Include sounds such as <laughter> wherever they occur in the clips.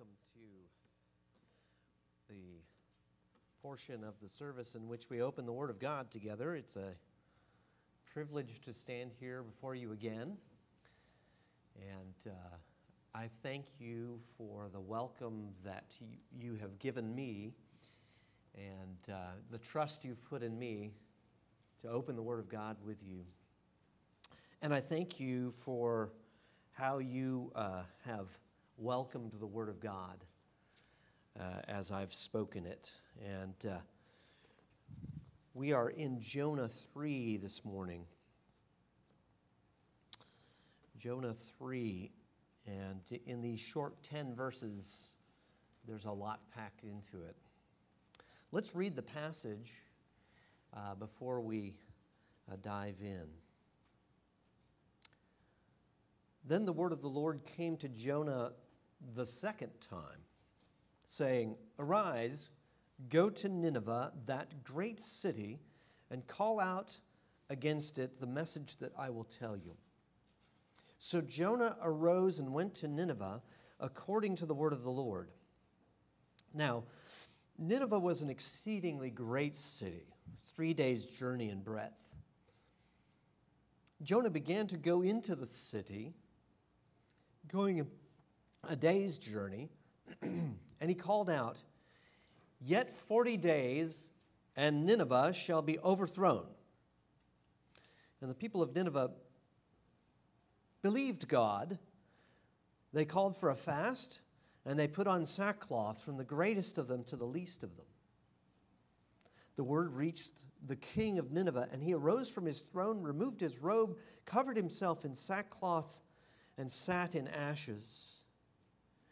welcome to the portion of the service in which we open the Word of God together. It's a privilege to stand here before you again. And uh, I thank you for the welcome that you, you have given me and uh, the trust you've put in me to open the Word of God with you. And I thank you for how you uh, have welcomed the Word of God uh, as I've spoken it. And uh, we are in Jonah 3 this morning. Jonah 3. And in these short 10 verses, there's a lot packed into it. Let's read the passage uh, before we uh, dive in. Then the word of the Lord came to Jonah the second time, saying, Arise, go to Nineveh, that great city, and call out against it the message that I will tell you. So Jonah arose and went to Nineveh according to the word of the Lord. Now, Nineveh was an exceedingly great city, three days' journey in breadth. Jonah began to go into the city, going a day's journey, <clears throat> and he called out, Yet 40 days, and Nineveh shall be overthrown. And the people of Nineveh believed God. They called for a fast, and they put on sackcloth from the greatest of them to the least of them. The word reached the king of Nineveh, and he arose from his throne, removed his robe, covered himself in sackcloth, and sat in ashes.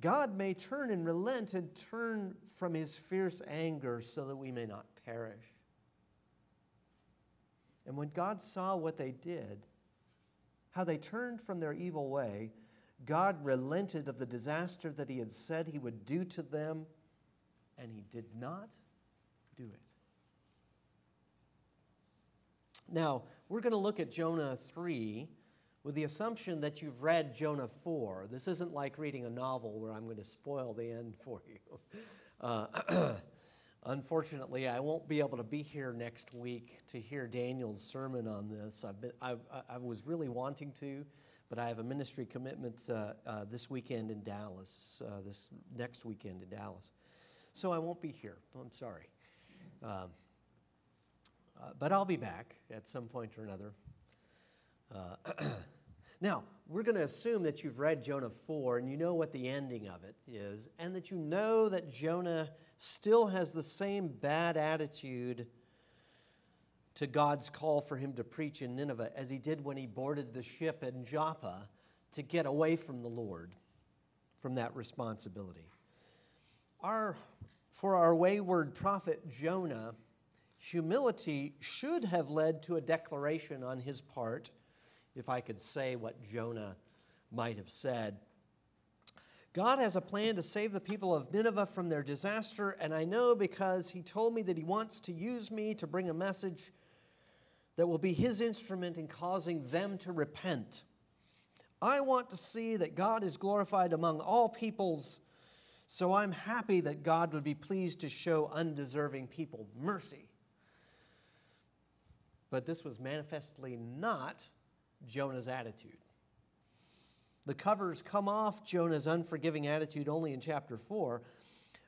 God may turn and relent and turn from his fierce anger so that we may not perish. And when God saw what they did, how they turned from their evil way, God relented of the disaster that he had said he would do to them, and he did not do it. Now, we're going to look at Jonah 3 with the assumption that you've read Jonah 4. This isn't like reading a novel where I'm going to spoil the end for you. Uh, <clears throat> unfortunately, I won't be able to be here next week to hear Daniel's sermon on this. I've been, i I was really wanting to, but I have a ministry commitment uh, uh, this weekend in Dallas, uh, this next weekend in Dallas. So I won't be here. I'm sorry. Um, uh, but I'll be back at some point or another. Uh, <clears throat> now, we're going to assume that you've read Jonah 4 and you know what the ending of it is, and that you know that Jonah still has the same bad attitude to God's call for him to preach in Nineveh as he did when he boarded the ship in Joppa to get away from the Lord, from that responsibility. Our, for our wayward prophet Jonah, humility should have led to a declaration on his part if I could say what Jonah might have said. God has a plan to save the people of Nineveh from their disaster, and I know because He told me that He wants to use me to bring a message that will be His instrument in causing them to repent. I want to see that God is glorified among all peoples, so I'm happy that God would be pleased to show undeserving people mercy. But this was manifestly not Jonah's attitude. The covers come off Jonah's unforgiving attitude only in chapter 4,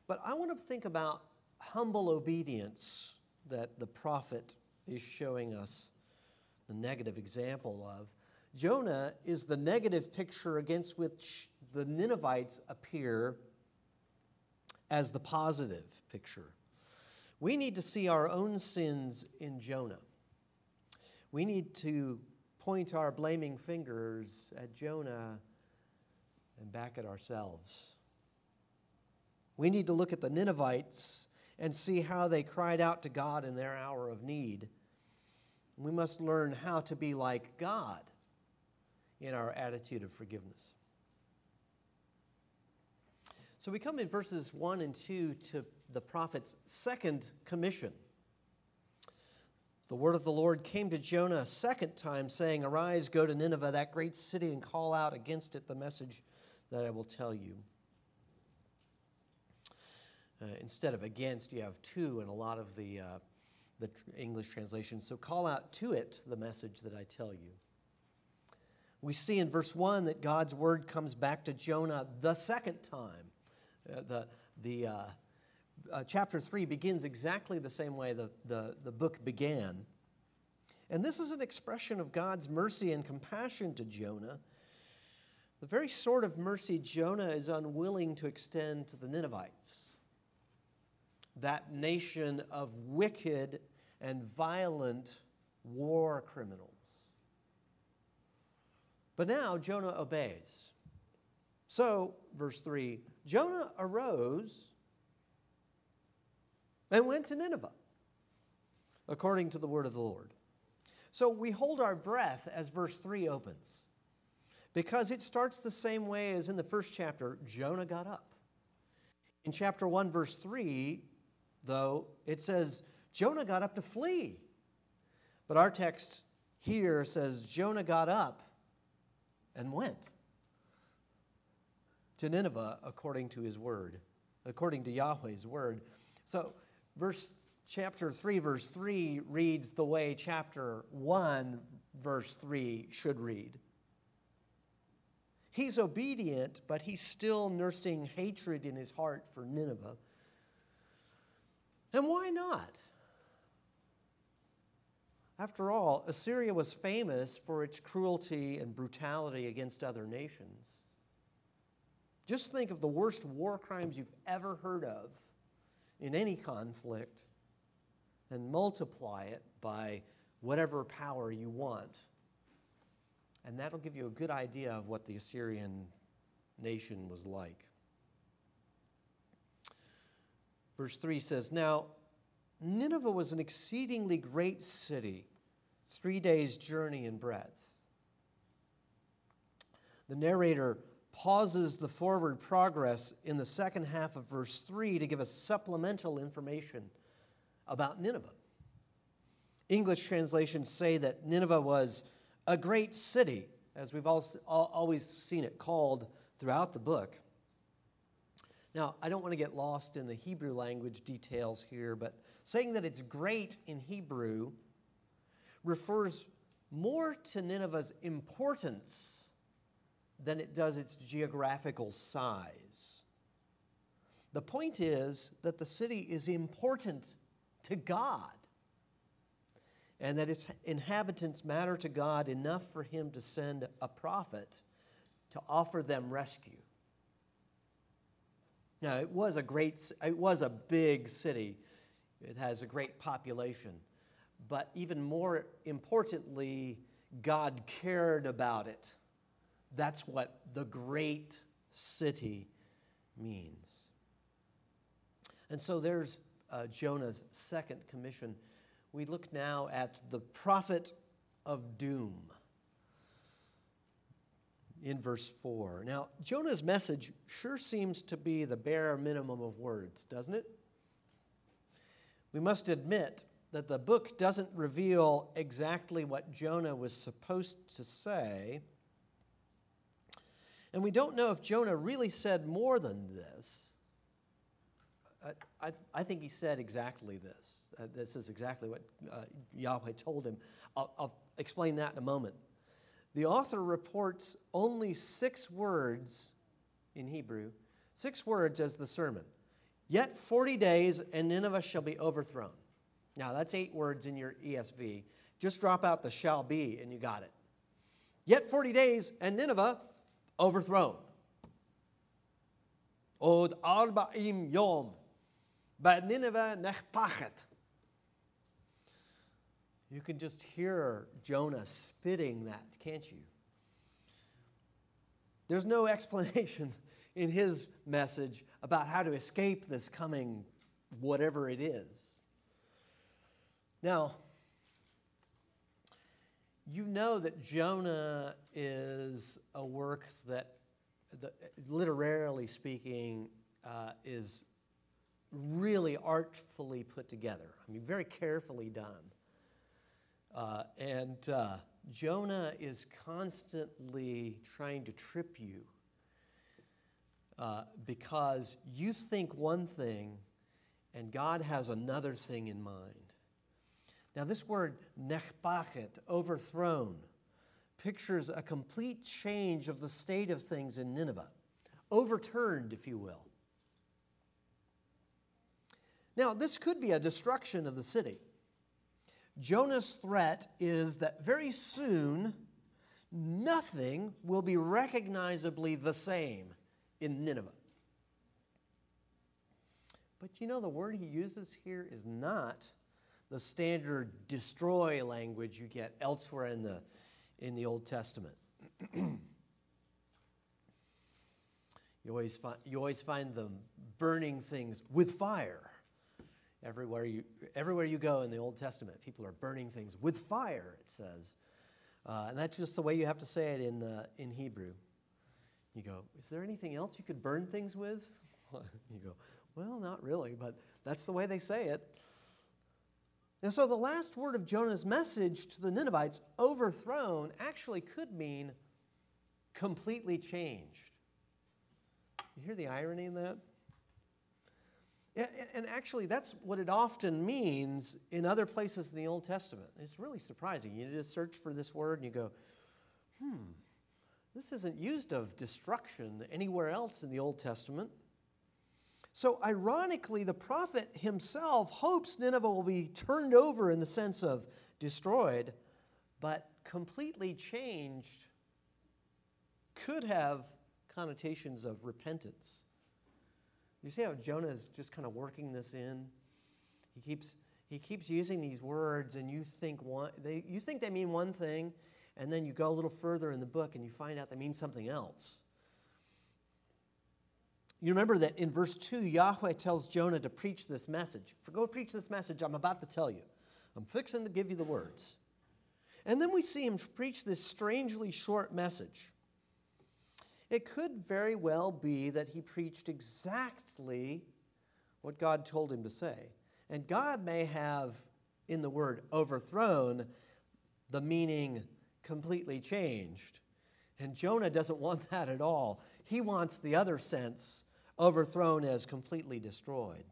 but I want to think about humble obedience that the prophet is showing us the negative example of. Jonah is the negative picture against which the Ninevites appear as the positive picture. We need to see our own sins in Jonah. We need to point our blaming fingers at Jonah and back at ourselves. We need to look at the Ninevites and see how they cried out to God in their hour of need. We must learn how to be like God in our attitude of forgiveness. So we come in verses 1 and 2 to the prophet's second commission. The word of the Lord came to Jonah a second time, saying, Arise, go to Nineveh, that great city, and call out against it the message that I will tell you. Uh, instead of against, you have to in a lot of the, uh, the English translations. So call out to it the message that I tell you. We see in verse 1 that God's word comes back to Jonah the second time. Uh, the the uh, chapter 3 begins exactly the same way the, the, the book began. And this is an expression of God's mercy and compassion to Jonah. The very sort of mercy Jonah is unwilling to extend to the Ninevites, that nation of wicked and violent war criminals. But now Jonah obeys. So, verse 3 Jonah arose and went to Nineveh, according to the word of the Lord. So we hold our breath as verse 3 opens, because it starts the same way as in the first chapter Jonah got up. In chapter 1, verse 3, though, it says Jonah got up to flee. But our text here says Jonah got up and went to Nineveh according to his word, according to Yahweh's word. So, verse chapter 3 verse 3 reads the way chapter 1 verse 3 should read. He's obedient, but he's still nursing hatred in his heart for Nineveh. And why not? After all, Assyria was famous for its cruelty and brutality against other nations. Just think of the worst war crimes you've ever heard of in any conflict and multiply it by whatever power you want. And that'll give you a good idea of what the Assyrian nation was like. Verse 3 says Now, Nineveh was an exceedingly great city, three days' journey in breadth. The narrator pauses the forward progress in the second half of verse 3 to give us supplemental information about Nineveh. English translations say that Nineveh was a great city, as we've always seen it called throughout the book. Now, I don't want to get lost in the Hebrew language details here, but saying that it's great in Hebrew refers more to Nineveh's importance than it does its geographical size. The point is that the city is important to God and that its inhabitants matter to God enough for him to send a prophet to offer them rescue. Now, it was a great, it was a big city. It has a great population. But even more importantly, God cared about it. That's what the great city means. And so there's uh, Jonah's second commission. We look now at the prophet of doom in verse 4. Now, Jonah's message sure seems to be the bare minimum of words, doesn't it? We must admit that the book doesn't reveal exactly what Jonah was supposed to say, and we don't know if Jonah really said more than this. I, I, I think he said exactly this. Uh, this is exactly what uh, Yahweh told him. I'll, I'll explain that in a moment. The author reports only six words in Hebrew, six words as the sermon. Yet 40 days and Nineveh shall be overthrown. Now, that's eight words in your ESV. Just drop out the shall be and you got it. Yet 40 days and Nineveh overthrown. Od arba'im yom, Nineveh nechpachet. You can just hear Jonah spitting that, can't you? There's no explanation <laughs> in his message about how to escape this coming whatever it is. Now, you know that Jonah is a work that, the, literarily speaking, uh, is really artfully put together. I mean, very carefully done. Uh, and uh, Jonah is constantly trying to trip you uh, because you think one thing and God has another thing in mind. Now, this word nechpachet, overthrown, pictures a complete change of the state of things in Nineveh, overturned, if you will. Now, this could be a destruction of the city. Jonah's threat is that very soon nothing will be recognizably the same in Nineveh. But you know, the word he uses here is not the standard destroy language you get elsewhere in the, in the Old Testament. you, always find, you always find them burning things with fire. Everywhere you, everywhere you go in the Old Testament, people are burning things with fire, it says. Uh, and that's just the way you have to say it in, uh, in Hebrew. You go, Is there anything else you could burn things with? <laughs> you go, Well, not really, but that's the way they say it. And so the last word of Jonah's message to the Ninevites, overthrown, actually could mean completely changed. You hear the irony in that? And actually, that's what it often means in other places in the Old Testament. It's really surprising. You just search for this word and you go, hmm, this isn't used of destruction anywhere else in the Old Testament. So, ironically, the prophet himself hopes Nineveh will be turned over in the sense of destroyed, but completely changed could have connotations of repentance. You see how Jonah is just kind of working this in? He keeps, he keeps using these words, and you think, one, they, you think they mean one thing, and then you go a little further in the book and you find out they mean something else. You remember that in verse 2, Yahweh tells Jonah to preach this message. For go preach this message I'm about to tell you. I'm fixing to give you the words. And then we see him preach this strangely short message. It could very well be that he preached exactly what God told him to say. And God may have, in the word overthrown, the meaning completely changed. And Jonah doesn't want <laughs> that at all. He wants the other sense, overthrown as completely destroyed.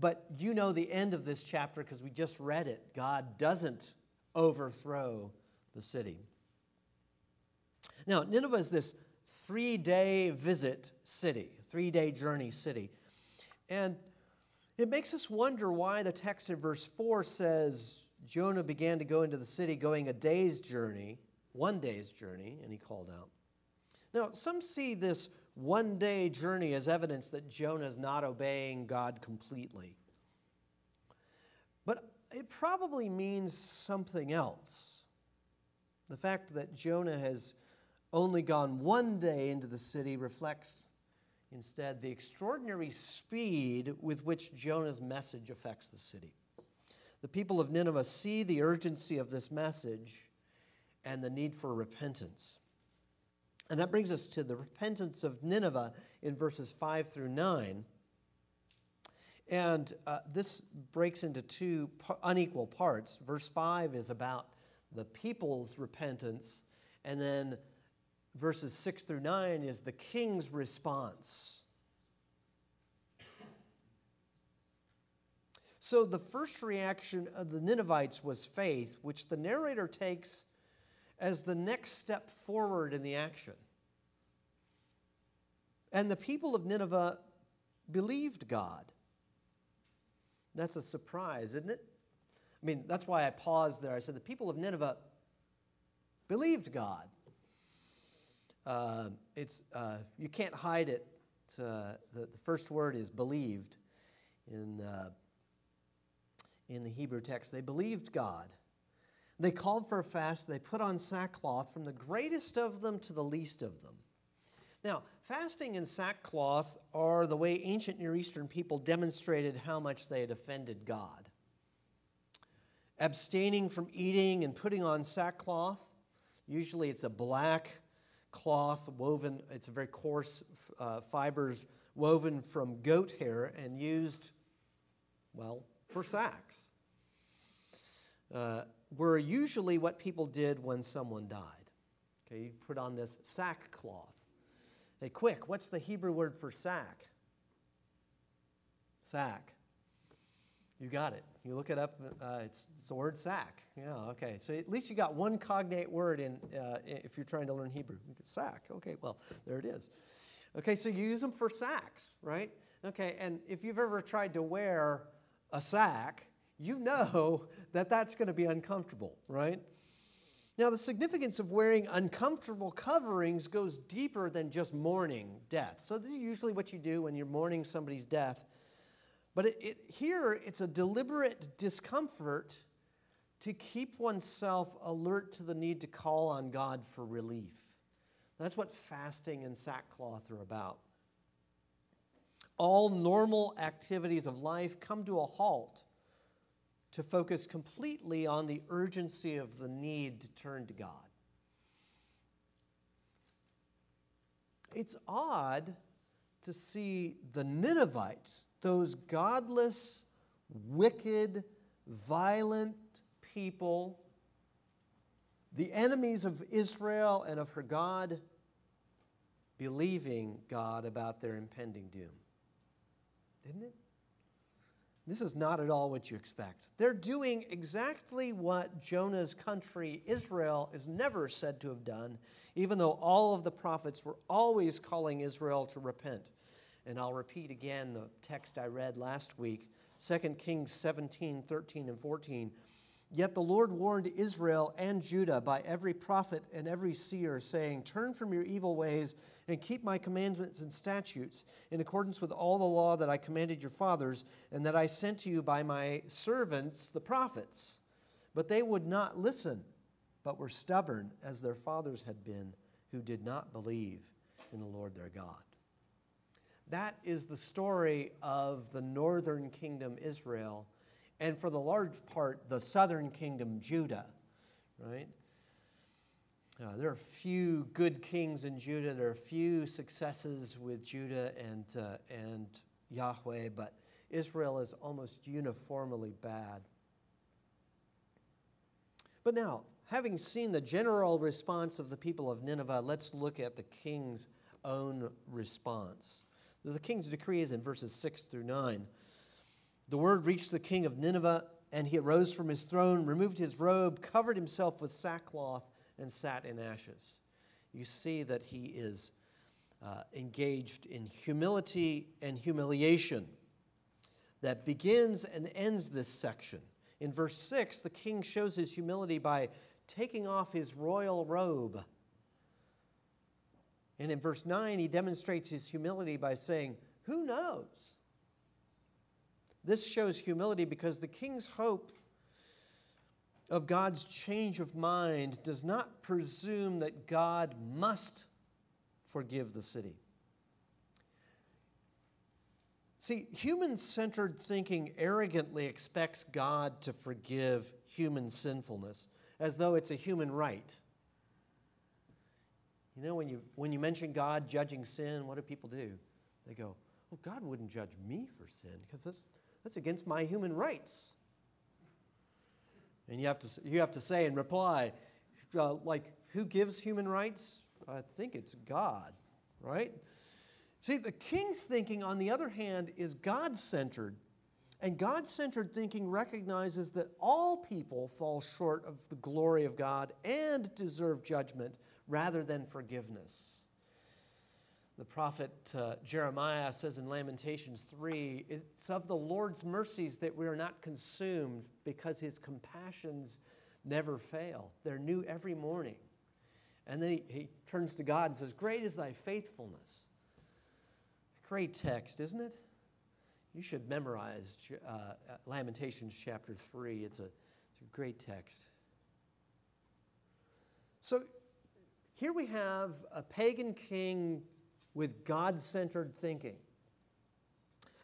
But you know the end of this chapter because we just read it. God doesn't overthrow the city. Now, Nineveh is this three day visit city, three day journey city. And it makes us wonder why the text in verse 4 says Jonah began to go into the city going a day's journey, one day's journey, and he called out. Now, some see this one day journey as evidence that Jonah is not obeying God completely. But it probably means something else. The fact that Jonah has only gone one day into the city reflects instead the extraordinary speed with which Jonah's message affects the city. The people of Nineveh see the urgency of this message and the need for repentance. And that brings us to the repentance of Nineveh in verses 5 through 9. And uh, this breaks into two unequal parts. Verse 5 is about the people's repentance, and then verses 6 through 9 is the king's response. So the first reaction of the Ninevites was faith, which the narrator takes as the next step forward in the action. And the people of Nineveh believed God. That's a surprise, isn't it? I mean, that's why I paused there. I said the people of Nineveh believed God. Uh, it's, uh, you can't hide it. Uh, the, the, first word is believed in, uh, in the Hebrew text. They believed God. They called for a fast. They put on sackcloth from the greatest of them to the least of them. Now, fasting and sackcloth are the way ancient Near Eastern people demonstrated how much they had offended God. Abstaining from eating and putting on sackcloth, usually it's a black cloth woven, it's a very coarse uh, fibers woven from goat hair and used, well, for sacks. Uh, were usually what people did when someone died. Okay, you put on this sackcloth. Hey, quick, what's the Hebrew word for sack? Sack. You got it. You look it up, uh, it's, it's, the word sack. Yeah, okay. So at least you got one cognate word in, uh, if you're trying to learn Hebrew. Sack. Okay, well, there it is. Okay, so you use them for sacks, right? Okay, and if you've ever tried to wear a sack, you know <laughs> that that's going to be uncomfortable, right? Now, the significance of wearing uncomfortable coverings goes deeper than just mourning death. So, this is usually what you do when you're mourning somebody's death. But it, it, here, it's a deliberate discomfort to keep oneself alert to the need to call on God for relief. That's what fasting and sackcloth are about. All normal activities of life come to a halt to focus completely on the urgency of the need to turn to God. It's odd to see the Ninevites, those godless, wicked, violent people, the enemies of Israel and of her God, believing God about their impending doom. Didn't it? This is not at all what you expect. They're doing exactly what Jonah's country, Israel, is never said to have done, even though all of the prophets were always calling Israel to repent. And I'll repeat again the text I read last week 2 Kings 17, 13, and 14. Yet the Lord warned Israel and Judah by every prophet and every seer, saying, Turn from your evil ways and keep my commandments and statutes in accordance with all the law that I commanded your fathers and that I sent to you by my servants, the prophets. But they would not listen, but were stubborn as their fathers had been, who did not believe in the Lord their God. That is the story of the northern kingdom, Israel and for the large part, the southern kingdom, Judah, right? Uh, there are few good kings in Judah. There are few successes with Judah and, uh, and Yahweh, but Israel is almost uniformly bad. But now, having seen the general response of the people of Nineveh, let's look at the king's own response. The king's decree is in verses 6 through 9. The word reached the king of Nineveh, and he arose from his throne, removed his robe, covered himself with sackcloth, and sat in ashes. You see that he is uh, engaged in humility and humiliation that begins and ends this section. In verse 6, the king shows his humility by taking off his royal robe. And in verse 9, he demonstrates his humility by saying, Who knows? This shows humility because the king's hope of God's change of mind does not presume that God must forgive the city. See, human centered thinking arrogantly expects God to forgive human sinfulness as though it's a human right. You know, when you, when you mention God judging sin, what do people do? They go, Well, God wouldn't judge me for sin because that's, that's against my human rights. And you have to, you have to say in reply, uh, like, who gives human rights? I think it's God, right? See, the king's thinking, on the other hand, is God centered. And God centered thinking recognizes that all people fall short of the glory of God and deserve judgment rather than forgiveness. The prophet uh, Jeremiah says in Lamentations 3 it's of the Lord's mercies that we are not consumed because his compassions never fail. They're new every morning. And then he, he turns to God and says, Great is thy faithfulness. Great text, isn't it? You should memorize uh, Lamentations chapter 3. It's a, it's a great text. So here we have a pagan king with God centered thinking.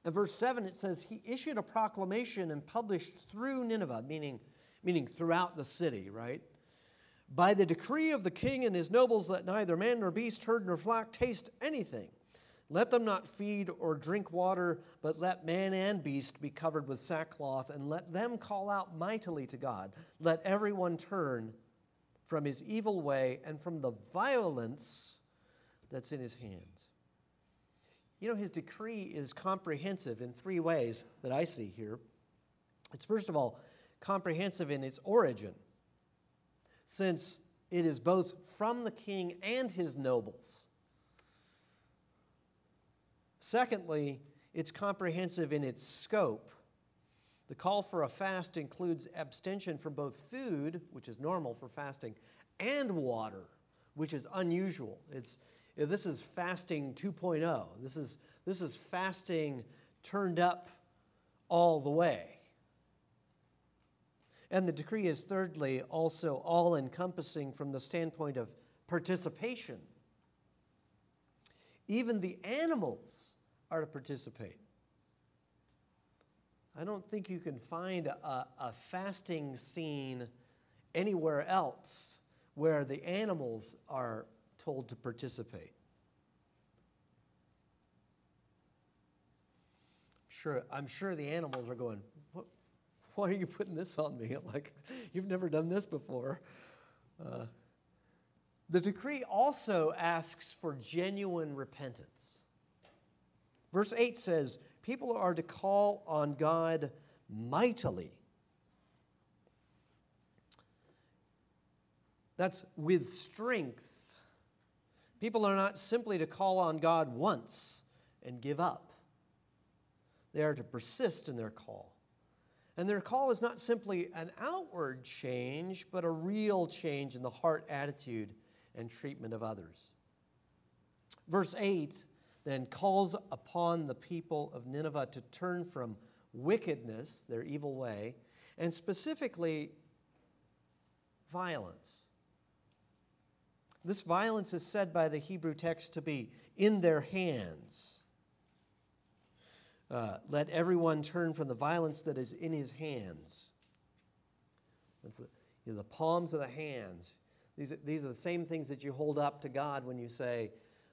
In verse 7, it says, He issued a proclamation and published through Nineveh, meaning, meaning throughout the city, right? By the decree of the king and his nobles, let neither man nor beast, herd nor flock taste anything. Let them not feed or drink water, but let man and beast be covered with sackcloth, and let them call out mightily to God. Let everyone turn from his evil way and from the violence that's in his hands. You know, his decree is comprehensive in three ways that I see here. It's first of all comprehensive in its origin, since it is both from the king and his nobles. Secondly, it's comprehensive in its scope. The call for a fast includes abstention from both food, which is normal for fasting, and water, which is unusual. It's, this is fasting 2.0. This is, this is fasting turned up all the way. And the decree is, thirdly, also all encompassing from the standpoint of participation. Even the animals are to participate. I don't think you can find a, a fasting scene anywhere else where the animals are told to participate. Sure, I'm sure the animals are going, what, why are you putting this on me? <laughs> Like, you've never done this before. Uh, the decree also asks for genuine repentance. Verse 8 says, People are to call on God mightily. That's with strength. People are not simply to call on God once and give up. They are to persist in their call. And their call is not simply an outward change, but a real change in the heart attitude and treatment of others. Verse 8 then calls upon the people of Nineveh to turn from wickedness, their evil way, and specifically violence. This violence is said by the Hebrew text to be in their hands. Uh, let everyone turn from the violence that is in his hands. That's the, you know, the palms of the hands. These are, these are the same things that you hold up to God when you say,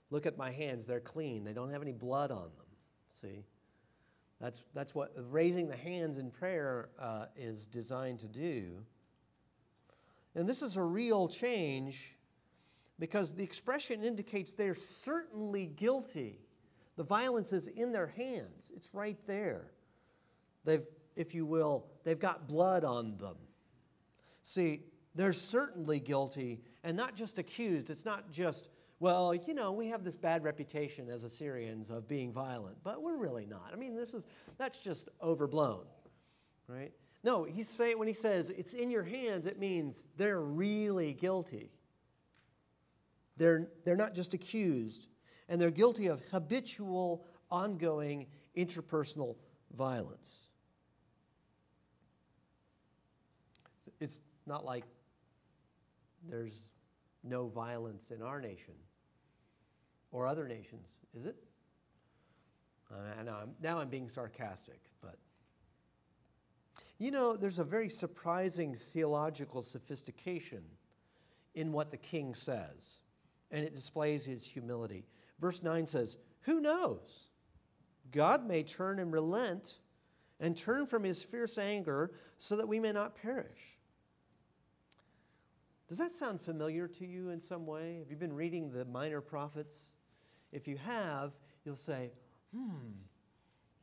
Look at my hands, they're clean. They don't have any blood on them. See? That's, that's what raising the hands in prayer uh, is designed to do. And this is a real change because the expression indicates they're certainly guilty. The violence is in their hands, it's right there. They've, if you will, they've got blood on them. See, they're certainly guilty and not just accused. It's not just well, you know, we have this bad reputation as Assyrians of being violent, but we're really not. I mean, this is that's just overblown, right? No, he's saying when he says it's in your hands, it means they're really guilty. They're, they're not just accused, and they're guilty of habitual, ongoing interpersonal violence. It's not like there's no violence in our nation or other nations, is it? Uh, I'm, now I'm being sarcastic, but. You know, there's a very surprising theological sophistication in what the king says, and it displays his humility. Verse 9 says, Who knows? God may turn and relent and turn from his fierce anger so that we may not perish. Does that sound familiar to you in some way? Have you been reading the minor prophets? If you have, you'll say, hmm,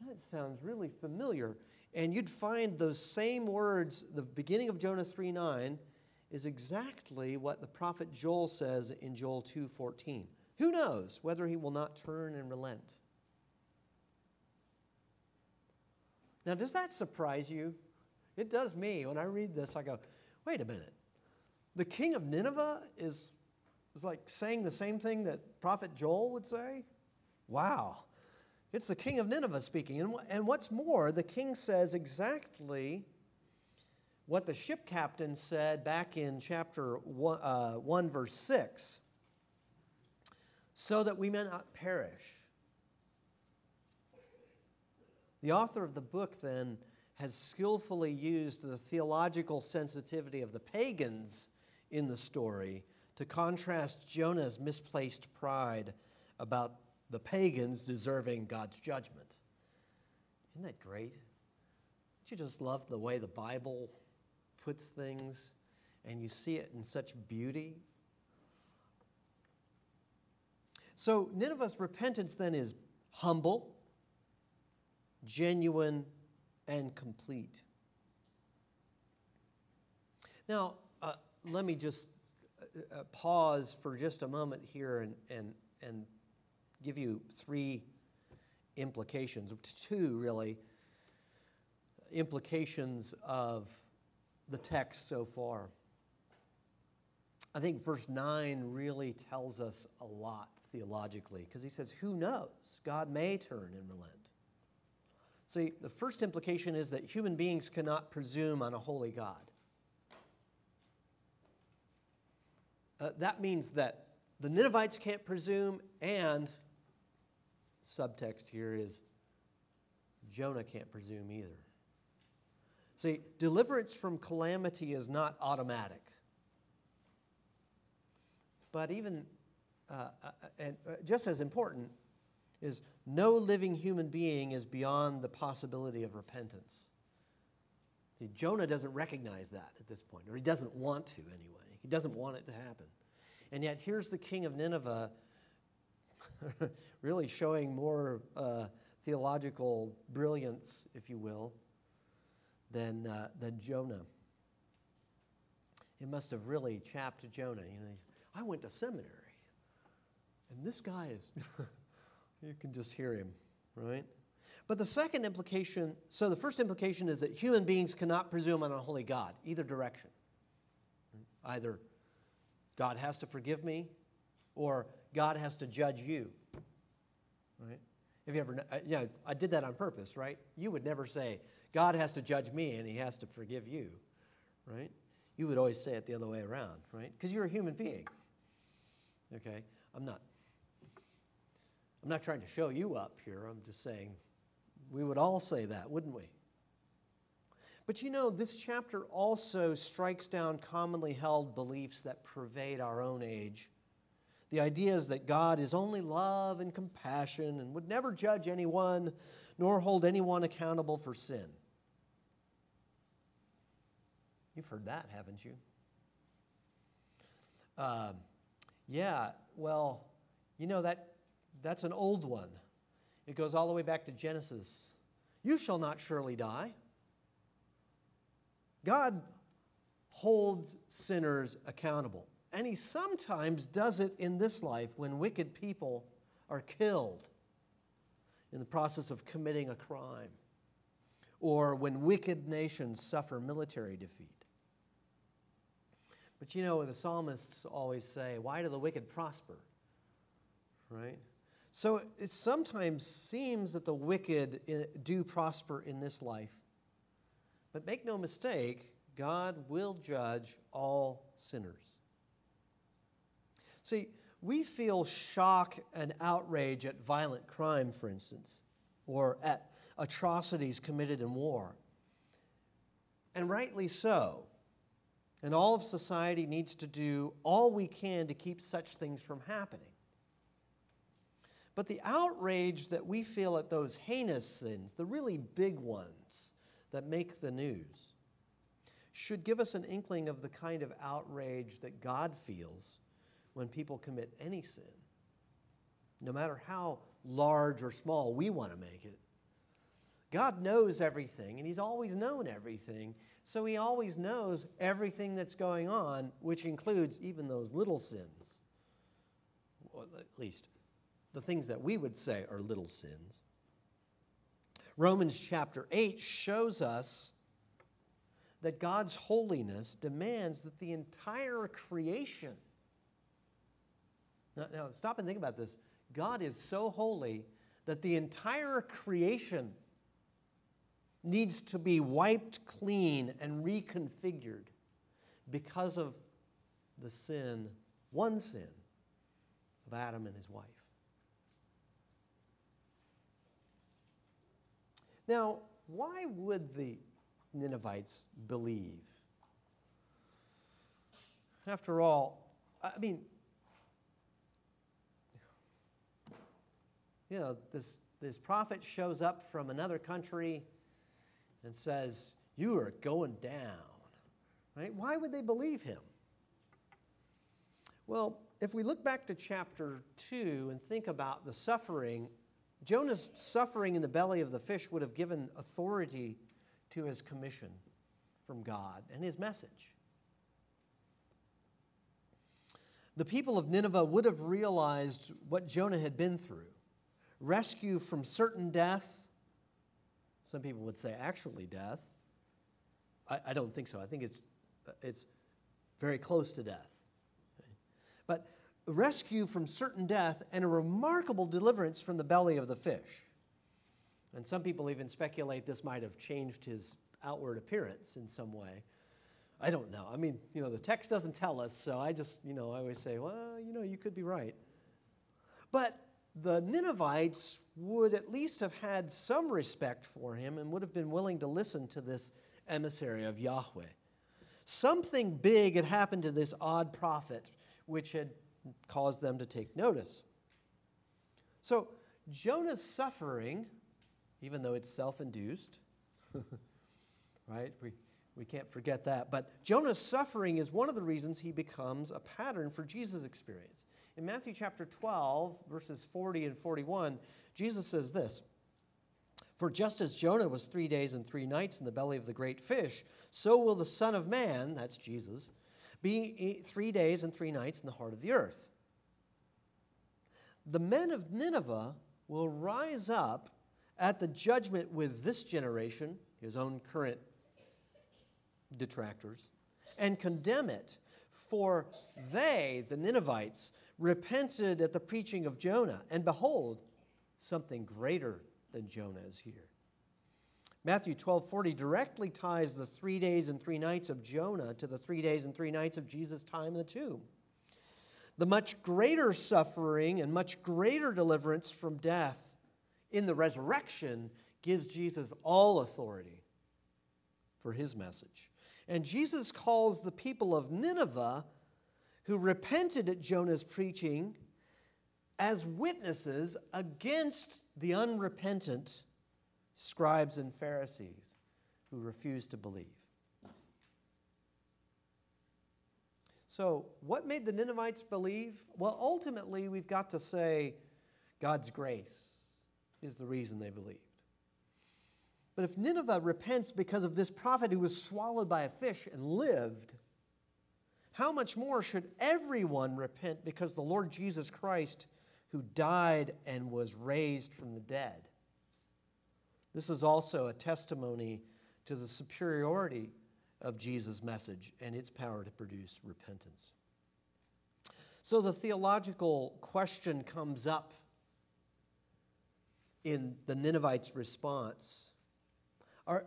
that sounds really familiar. And you'd find those same words, the beginning of Jonah 3 9 is exactly what the prophet Joel says in Joel 2:14. Who knows whether he will not turn and relent? Now, does that surprise you? It does me. When I read this, I go, wait a minute. The king of Nineveh is was like saying the same thing that Prophet Joel would say. Wow. It's the king of Nineveh speaking. And, and what's more, the king says exactly what the ship captain said back in chapter 1, uh, 1 verse 6 so that we may not perish. The author of the book then has skillfully used the theological sensitivity of the pagans in the story to contrast Jonah's misplaced pride about the pagans deserving God's judgment. Isn't that great? Don't you just love the way the Bible puts things and you see it in such beauty? So, Nineveh's repentance then is humble, genuine, and complete. Now, uh, let me just uh, uh, pause for just a moment here and, and, and give you three implications, two really, implications of the text so far. I think verse 9 really tells us a lot theologically because he says, Who knows? God may turn and relent. See, the first implication is that human beings cannot presume on a holy God. Uh, that means that the Ninevites can't presume, and subtext here is Jonah can't presume either. See, deliverance from calamity is not automatic. But even, uh, uh, and uh, just as important, is no living human being is beyond the possibility of repentance. See, Jonah doesn't recognize that at this point, or he doesn't want to anyway. He doesn't want it to happen. And yet, here's the king of Nineveh <laughs> really showing more uh, theological brilliance, if you will, than, uh, than Jonah. It must have really chapped Jonah. You know, I went to seminary, and this guy is, <laughs> you can just hear him, right? But the second implication so the first implication is that human beings cannot presume on a holy God, either direction. Either God has to forgive me, or God has to judge you. Right? Have you ever, uh, yeah, I did that on purpose, right? You would never say, God has to judge me and he has to forgive you, right? You would always say it the other way around, right? Because you're a human being. Okay? I'm not I'm not trying to show you up here. I'm just saying we would all say that, wouldn't we? But you know, this chapter also strikes down commonly held beliefs that pervade our own age. The idea is that God is only love and compassion and would never judge anyone nor hold anyone accountable for sin. You've heard that, haven't you? Uh, yeah, well, you know that that's an old one. It goes all the way back to Genesis. You shall not surely die. God holds sinners accountable. And he sometimes does it in this life when wicked people are killed in the process of committing a crime, or when wicked nations suffer military defeat. But you know, the psalmists always say, Why do the wicked prosper? Right? So it sometimes seems that the wicked eh, do prosper in this life. But make no mistake, God will judge all sinners. See, we feel shock and outrage at violent crime, for instance, or at atrocities committed in war. And rightly so. And all of society needs to do all we can to keep such things from happening. But the outrage that we feel at those heinous sins, the really big ones that make the news, should give us an inkling of the kind of outrage that God feels when people commit any sin, no matter how large or small we want to make it. God knows everything, and He's always known everything, so He always knows everything that's going on, which includes even those little sins, or at least the things that we would say are little sins. Romans chapter 8 shows us that God's holiness demands that the entire creation. Now, now, stop and think about this. God is so holy that the entire creation needs to be wiped clean and reconfigured because of the sin, one sin, of Adam and his wife. Now, why would the Ninevites believe? After all, I mean, you know, this, this prophet shows up from another country and says, You are going down. Right? Why would they believe him? Well, if we look back to chapter 2 and think about the suffering, Jonah's suffering in the belly of the fish would have given authority to his commission from God and his message. The people of Nineveh would have realized what Jonah had been through rescue from certain death. Some people would say actually death. I, I don't think so. I think it's, it's very close to death. But rescue from certain death and a remarkable deliverance from the belly of the fish. And some people even speculate this might have changed his outward appearance in some way. I don't know. I mean, you know, the text doesn't tell us, so I just, you know, I always say, well, you know, you could be right. But the Ninevites would at least have had some respect for him and would have been willing to listen to this emissary of Yahweh. Something big had happened to this odd prophet, which had caused them to take notice. So, Jonah's suffering, even though it's self induced, <laughs> right? We, we can't forget that. But Jonah's suffering is one of the reasons he becomes a pattern for Jesus' experience. In Matthew chapter 12, verses 40 and 41, Jesus says this For just as Jonah was three days and three nights in the belly of the great fish, so will the Son of Man, that's Jesus, be three days and three nights in the heart of the earth. The men of Nineveh will rise up at the judgment with this generation, his own current detractors, and condemn it. For they, the Ninevites, repented at the preaching of Jonah, and behold, something greater than Jonah is here. Matthew 12:40 directly ties the 3 days and 3 nights of Jonah to the 3 days and 3 nights of Jesus' time in the tomb. The much greater suffering and much greater deliverance from death in the resurrection gives Jesus all authority for his message. And Jesus calls the people of Nineveh who repented at Jonah's preaching as witnesses against the unrepentant scribes and Pharisees who refused to believe. So, what made the Ninevites believe? Well, ultimately, we've got to say God's grace is the reason they believed. But if Nineveh repents because of this prophet who was swallowed by a fish and lived, how much more should everyone repent because the Lord Jesus Christ, who died and was raised from the dead? This is also a testimony to the superiority of Jesus' message and its power to produce repentance. So the theological question comes up in the Ninevites' response Are,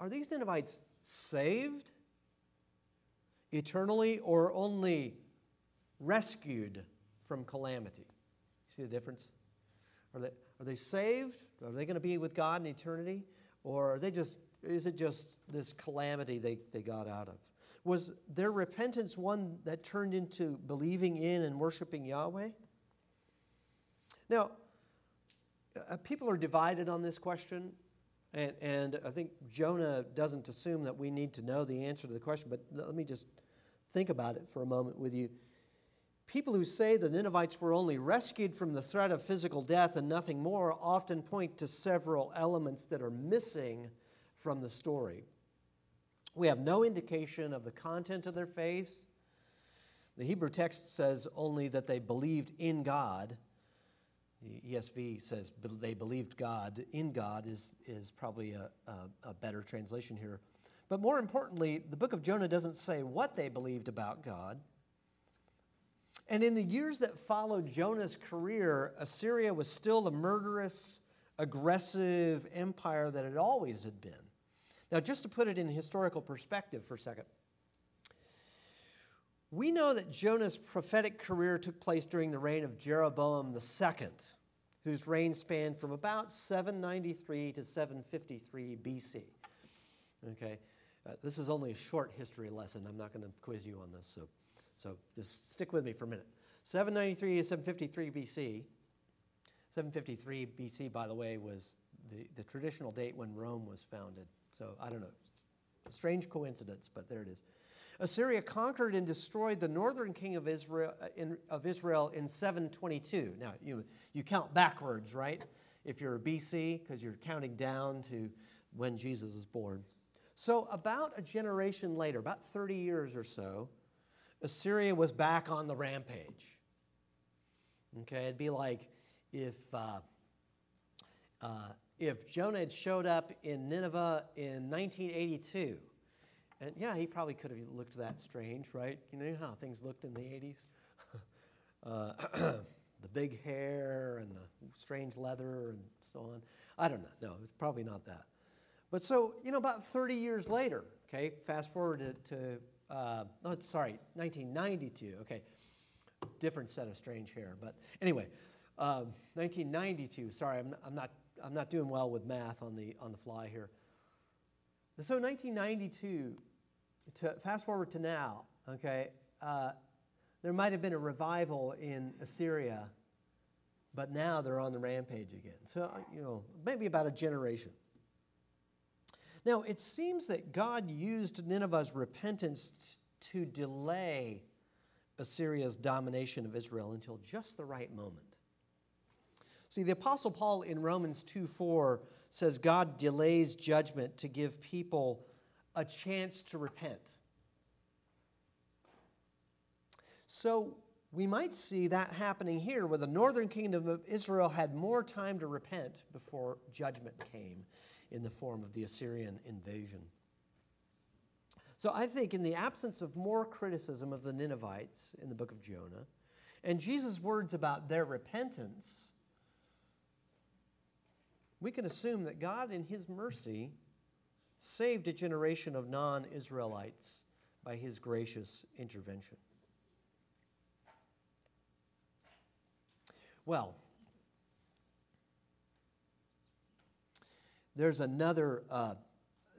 are these Ninevites saved? Eternally or only rescued from calamity. See the difference? Are they, are they saved? Are they going to be with God in eternity? Or are they just, is it just this calamity they, they got out of? Was their repentance one that turned into believing in and worshiping Yahweh? Now, uh, people are divided on this question, and, and I think Jonah doesn't assume that we need to know the answer to the question, but let me just think about it for a moment with you. People who say the Ninevites were only rescued from the threat of physical death and nothing more often point to several elements that are missing from the story. We have no indication of the content of their faith. The Hebrew text says only that they believed in God. The ESV says they believed God. In God is, is probably a, a, a better translation here. But more importantly, the book of Jonah doesn't say what they believed about God. And in the years that followed Jonah's career, Assyria was still the murderous aggressive empire that it always had been. Now, just to put it in historical perspective for a second, we know that Jonah's prophetic career took place during the reign of Jeroboam II, whose reign spanned from about 793 to 753 BC. Okay, uh, this is only a short history lesson. I'm not going to quiz you on this, so, so just stick with me for a minute. 793 to 753 BC. 753 BC, by the way, was the, the traditional date when Rome was founded. So I don't know. Strange coincidence, but there it is. Assyria conquered and destroyed the northern king of Israel uh, in, of Israel in 722. Now, you, you count backwards, right? If you're a BC, because you're counting down to when Jesus was born. So, about a generation later, about 30 years or so, Assyria was back on the rampage. Okay, it'd be like if, uh, uh, if Jonah had showed up in Nineveh in 1982. And yeah, he probably could have looked that strange, right? You know how things looked in the 80s? <laughs> uh, <clears throat> the big hair and the strange leather and so on. I don't know. No, it's probably not that. But so, you know, about 30 years later, okay, fast forward to, to uh, oh, sorry, 1992, okay, different set of strange hair. But anyway, um, 1992, sorry, I'm, I'm, not, I'm not doing well with math on the, on the fly here. So 1992, to fast forward to now, okay, uh, there might have been a revival in Assyria, but now they're on the rampage again. So, you know, maybe about a generation. Now, it seems that God used Nineveh's repentance to delay Assyria's domination of Israel until just the right moment. See, the Apostle Paul in Romans 2 4 says God delays judgment to give people a chance to repent. So we might see that happening here, where the northern kingdom of Israel had more time to repent before judgment came in the form of the Assyrian invasion. So I think, in the absence of more criticism of the Ninevites in the book of Jonah, and Jesus' words about their repentance, we can assume that God, in His mercy, saved a generation of non Israelites by His gracious intervention. Well, There's another, uh,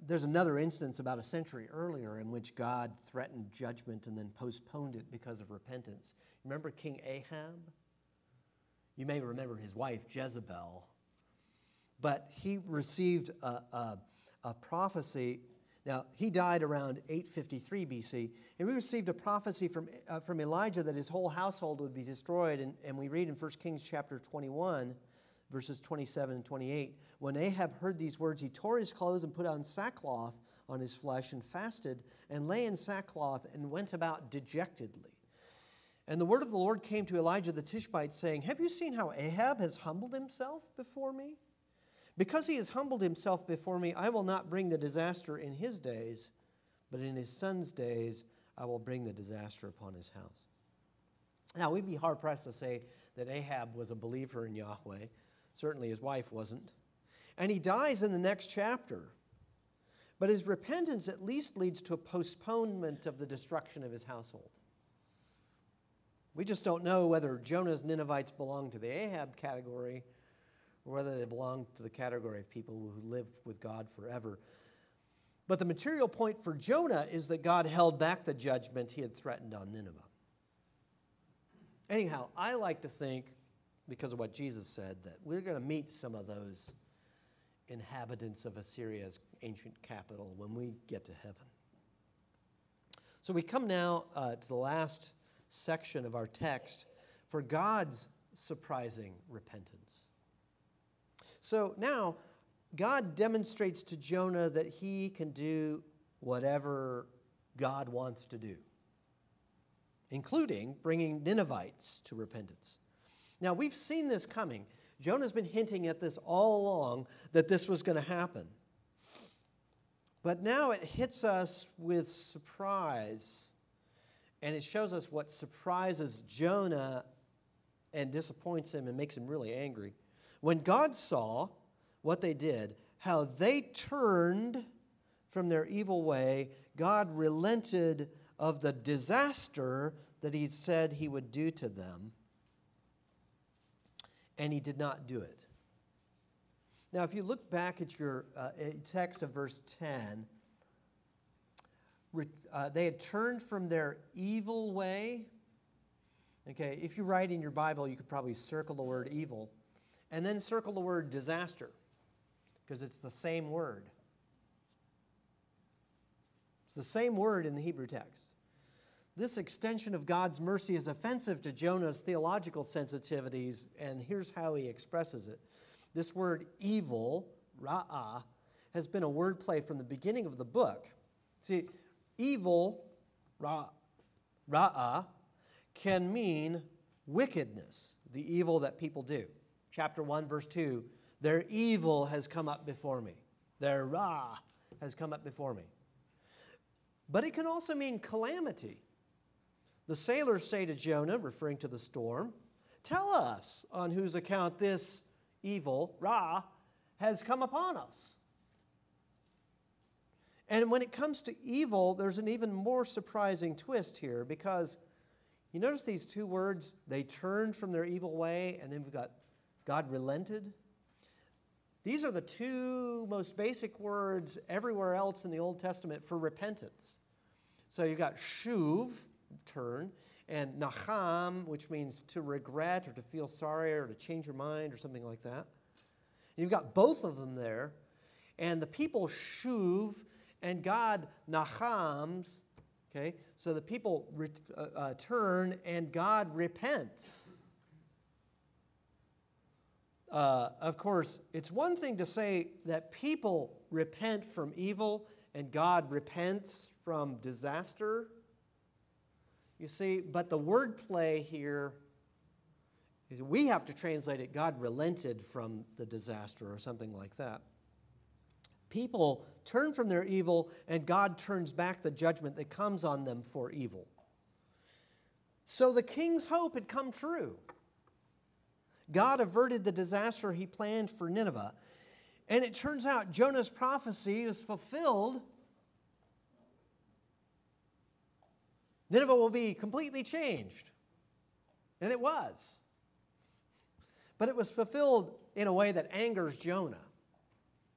there's another instance about a century earlier in which God threatened judgment and then postponed it because of repentance. Remember King Ahab? You may remember his wife Jezebel. But he received a, a, a prophecy. Now, he died around 853 BC, and we received a prophecy from, uh, from Elijah that his whole household would be destroyed. And, and we read in 1 Kings chapter 21 verses 27 and 28. When Ahab heard these words, he tore his clothes and put on sackcloth on his flesh and fasted and lay in sackcloth and went about dejectedly. And the word of the Lord came to Elijah the Tishbite, saying, Have you seen how Ahab has humbled himself before me? Because he has humbled himself before me, I will not bring the disaster in his days, but in his son's days I will bring the disaster upon his house. Now, we'd be hard pressed to say that Ahab was a believer in Yahweh. Certainly his wife wasn't. And he dies in the next chapter. But his repentance at least leads to a postponement of the destruction of his household. We just don't know whether Jonah's Ninevites belong to the Ahab category or whether they belong to the category of people who live with God forever. But the material point for Jonah is that God held back the judgment he had threatened on Nineveh. Anyhow, I like to think because of what Jesus said, that we're going to meet some of those inhabitants of Assyria's ancient capital when we get to heaven. So we come now uh, to the last section of our text for God's surprising repentance. So now, God demonstrates to Jonah that he can do whatever God wants to do, including bringing Ninevites to repentance. Now, we've seen this coming. Jonah's been hinting at this all along that this was going to happen. But now it hits us with surprise, and it shows us what surprises Jonah and disappoints him and makes him really angry. When God saw what they did, how they turned from their evil way, God relented of the disaster that he said he would do to them, and he did not do it. Now, if you look back at your uh, text of verse 10, uh, they had turned from their evil way. Okay, if you write in your Bible, you could probably circle the word evil and then circle the word disaster because it's the same word. It's the same word in the Hebrew text. This extension of God's mercy is offensive to Jonah's theological sensitivities, and here's how he expresses it. This word evil, ra'ah, has been a wordplay from the beginning of the book. See, evil, ra, ra'ah, can mean wickedness, the evil that people do. Chapter 1, verse 2 their evil has come up before me. Their ra has come up before me. But it can also mean calamity. The sailors say to Jonah, referring to the storm, Tell us on whose account this evil, Ra, has come upon us. And when it comes to evil, there's an even more surprising twist here because you notice these two words, they turned from their evil way, and then we've got God relented. These are the two most basic words everywhere else in the Old Testament for repentance. So you've got shuv, turn, and nacham, which means to regret or to feel sorry or to change your mind or something like that. You've got both of them there. And the people shuv and God nachams, okay? So the people re- uh, uh, turn and God repents. Uh, of course, it's one thing to say that people repent from evil and God repents from disaster. You see, but the wordplay here is we have to translate it God relented from the disaster or something like that. People turn from their evil and God turns back the judgment that comes on them for evil. So the king's hope had come true. God averted the disaster he planned for Nineveh. And it turns out Jonah's prophecy is fulfilled. Nineveh will be completely changed. And it was. But it was fulfilled in a way that angers Jonah.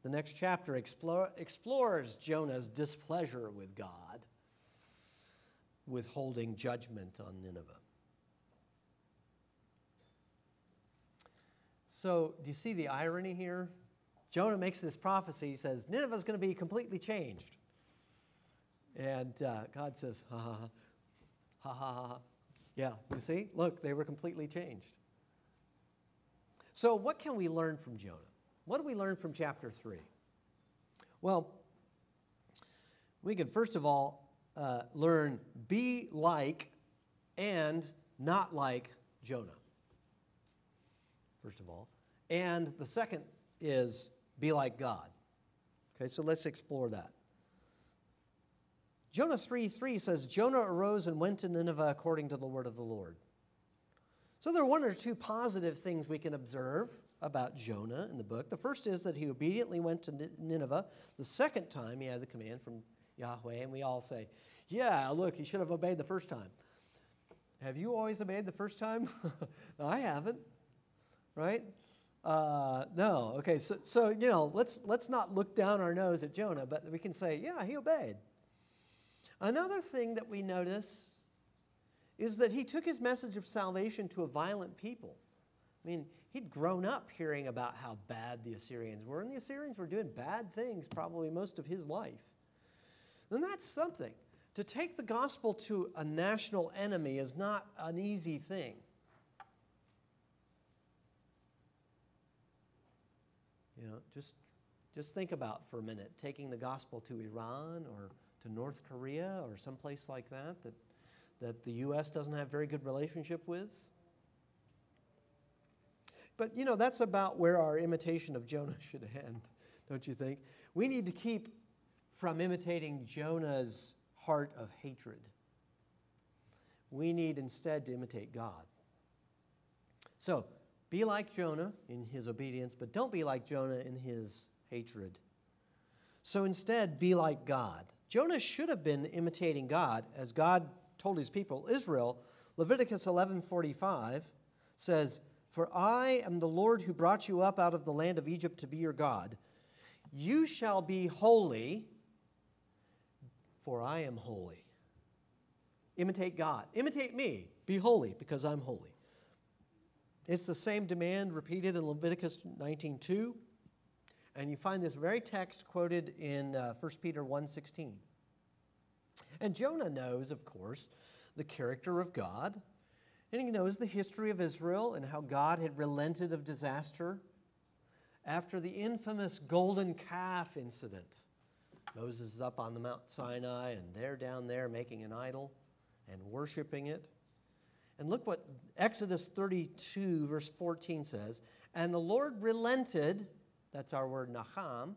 The next chapter explore, explores Jonah's displeasure with God, withholding judgment on Nineveh. So, do you see the irony here? Jonah makes this prophecy. He says, Nineveh is going to be completely changed. And uh, God says, ha ha ha, ha ha ha. Yeah, you see? Look, they were completely changed. So, what can we learn from Jonah? What do we learn from chapter 3? Well, we can first of all uh, learn be like and not like Jonah first of all. And the second is be like God. Okay, so let's explore that. Jonah 3 3 says, Jonah arose and went to Nineveh according to the word of the Lord. So there are one or two positive things we can observe about Jonah in the book. The first is that he obediently went to Nineveh. The second time he had the command from Yahweh, and we all say, Yeah, look, he should have obeyed the first time. Have you always obeyed the first time? <laughs> I haven't right? Uh, no. Okay. So, so you know, let's let's not look down our nose at Jonah, but we can say, yeah, he obeyed. Another thing that we notice is that he took his message of salvation to a violent people. I mean, he'd grown up hearing about how bad the Assyrians were, and the Assyrians were doing bad things probably most of his life. And that's something. To take the gospel to a national enemy is not an easy thing. You know, just, just think about for a minute taking the gospel to Iran or to North Korea or someplace like that that, that the U.S. doesn't have very good relationship with. But, you know, that's about where our imitation of Jonah <laughs> should end, don't you think? We need to keep from imitating Jonah's heart of hatred. We need instead to imitate God. So, Be like Jonah in his obedience, but don't be like Jonah in his hatred. So instead, be like God. Jonah should have been imitating God as God told his people Israel. Leviticus 11:45 says, "For I am the Lord who brought you up out of the land of Egypt to be your God. You shall be holy, for I am holy." Imitate God. Imitate me. Be holy because I'm holy. It's the same demand repeated in Leviticus 19:2, and you find this very text quoted in uh, 1 Peter 1:16. And Jonah knows, of course, the character of God, and he knows the history of Israel and how God had relented of disaster after the infamous golden calf incident. Moses is up on the Mount Sinai, and they're down there making an idol and worshiping it. And look what Exodus 32, verse 14 says. And the Lord relented, that's our word nacham.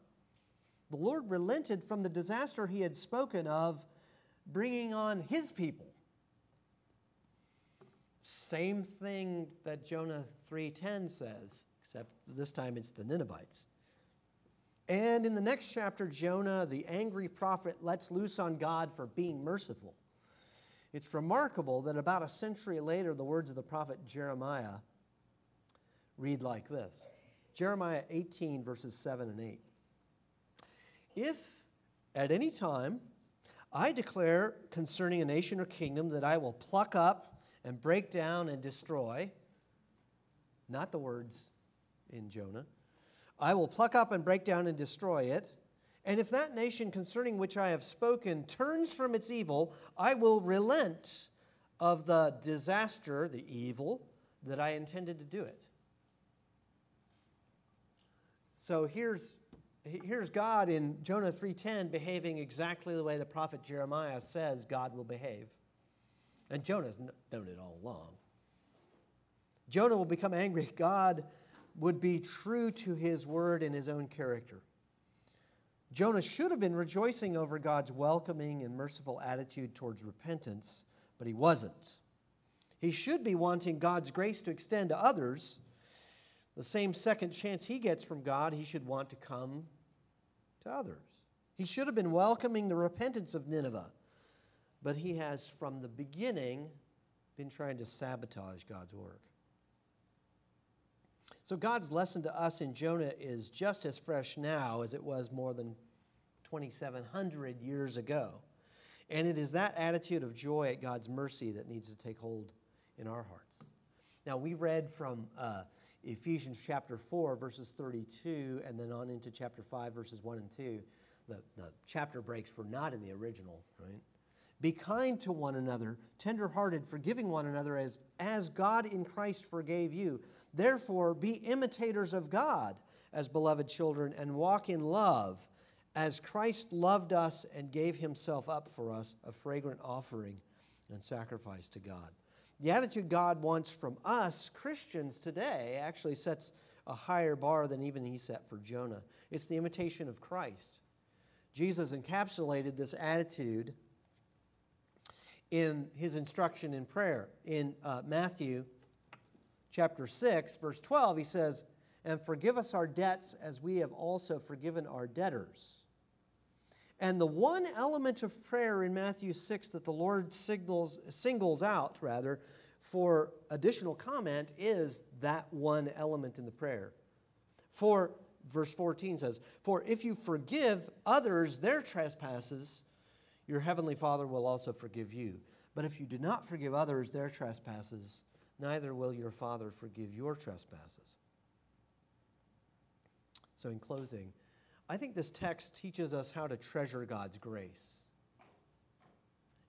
the Lord relented from the disaster he had spoken of bringing on his people. Same thing that Jonah 3:10 says, except this time it's the Ninevites. And in the next chapter, Jonah, the angry prophet, lets loose on God for being merciful. It's remarkable that about a century later, the words of the prophet Jeremiah read like this Jeremiah 18, verses 7 and 8. If at any time I declare concerning a nation or kingdom that I will pluck up and break down and destroy, not the words in Jonah, I will pluck up and break down and destroy it. And if that nation concerning which I have spoken turns from its evil, I will relent of the disaster, the evil, that I intended to do it. So here's, here's God in Jonah 3:10 behaving exactly the way the prophet Jeremiah says God will behave. And Jonah's known it all along. Jonah will become angry. God would be true to his word and his own character. Jonah should have been rejoicing over God's welcoming and merciful attitude towards repentance, but he wasn't. He should be wanting God's grace to extend to others. The same second chance he gets from God, he should want to come to others. He should have been welcoming the repentance of Nineveh, but he has from the beginning been trying to sabotage God's work. So God's lesson to us in Jonah is just as fresh now as it was more than 2,700 years ago. And it is that attitude of joy at God's mercy that needs to take hold in our hearts. Now, we read from uh, Ephesians chapter 4, verses 32, and then on into chapter 5, verses 1 and 2. The, the chapter breaks were not in the original, right? Be kind to one another, tenderhearted, forgiving one another as, as God in Christ forgave you. Therefore, be imitators of God as beloved children and walk in love as Christ loved us and gave himself up for us, a fragrant offering and sacrifice to God. The attitude God wants from us, Christians today, actually sets a higher bar than even he set for Jonah. It's the imitation of Christ. Jesus encapsulated this attitude in his instruction in prayer. In uh, Matthew chapter 6, verse 12, he says, And forgive us our debts as we have also forgiven our debtors. And the one element of prayer in Matthew 6 that the Lord signals, singles out, rather, for additional comment is that one element in the prayer. For, verse 14 says, For if you forgive others their trespasses, your heavenly Father will also forgive you. But if you do not forgive others their trespasses, neither will your Father forgive your trespasses. So, in closing, I think this text teaches us how to treasure God's grace.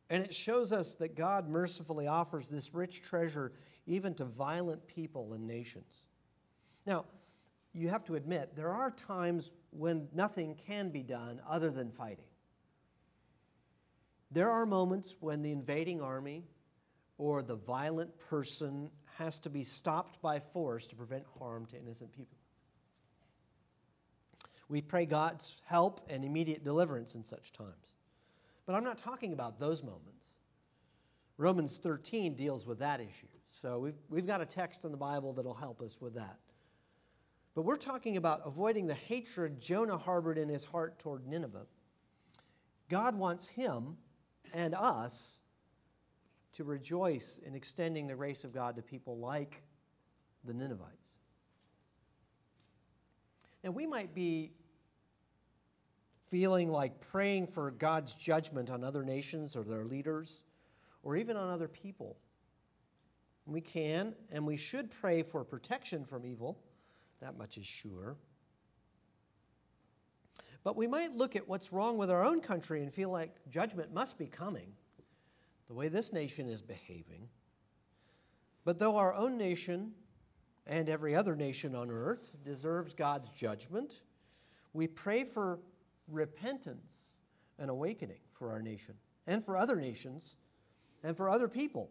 And it shows us that God mercifully offers this rich treasure even to violent people and nations. Now, you have to admit, there are times when nothing can be done other than fighting. There are moments when the invading army or the violent person has to be stopped by force to prevent harm to innocent people. We pray God's help and immediate deliverance in such times. But I'm not talking about those moments. Romans 13 deals with that issue. So we've, we've got a text in the Bible that'll help us with that. But we're talking about avoiding the hatred Jonah harbored in his heart toward Nineveh. God wants him and us to rejoice in extending the grace of God to people like the Ninevites. Now, we might be feeling like praying for God's judgment on other nations or their leaders or even on other people. We can and we should pray for protection from evil. That much is sure. But we might look at what's wrong with our own country and feel like judgment must be coming, the way this nation is behaving. But though our own nation and every other nation on earth deserves God's judgment, we pray for repentance and awakening for our nation and for other nations and for other people,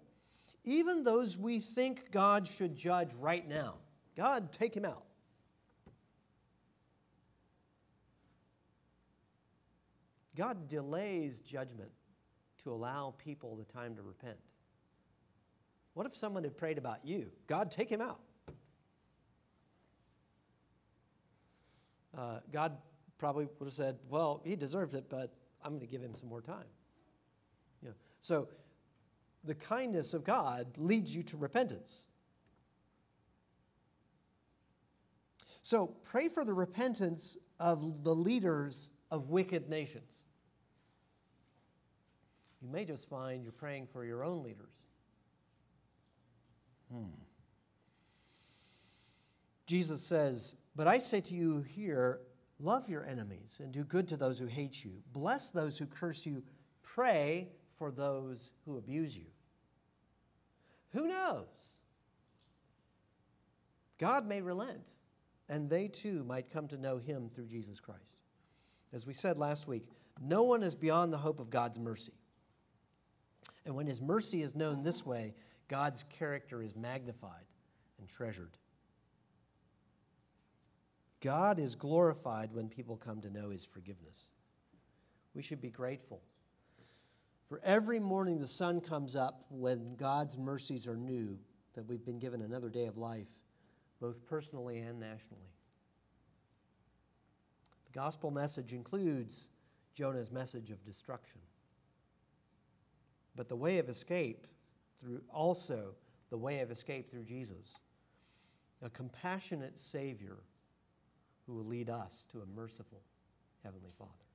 even those we think God should judge right now. God, take him out. God delays judgment to allow people the time to repent. What if someone had prayed about you? God, take him out. Uh, God probably would have said, Well, he deserves it, but I'm going to give him some more time. You know, so the kindness of God leads you to repentance. So pray for the repentance of the leaders of wicked nations. You may just find you're praying for your own leaders. Hmm. Jesus says, But I say to you here, love your enemies and do good to those who hate you. Bless those who curse you. Pray for those who abuse you. Who knows? God may relent, and they too might come to know him through Jesus Christ. As we said last week, no one is beyond the hope of God's mercy. And when his mercy is known this way, God's character is magnified and treasured. God is glorified when people come to know his forgiveness. We should be grateful. For every morning the sun comes up when God's mercies are new, that we've been given another day of life, both personally and nationally. The gospel message includes Jonah's message of destruction. But the way of escape through also the way of escape through Jesus, a compassionate Savior who will lead us to a merciful Heavenly Father.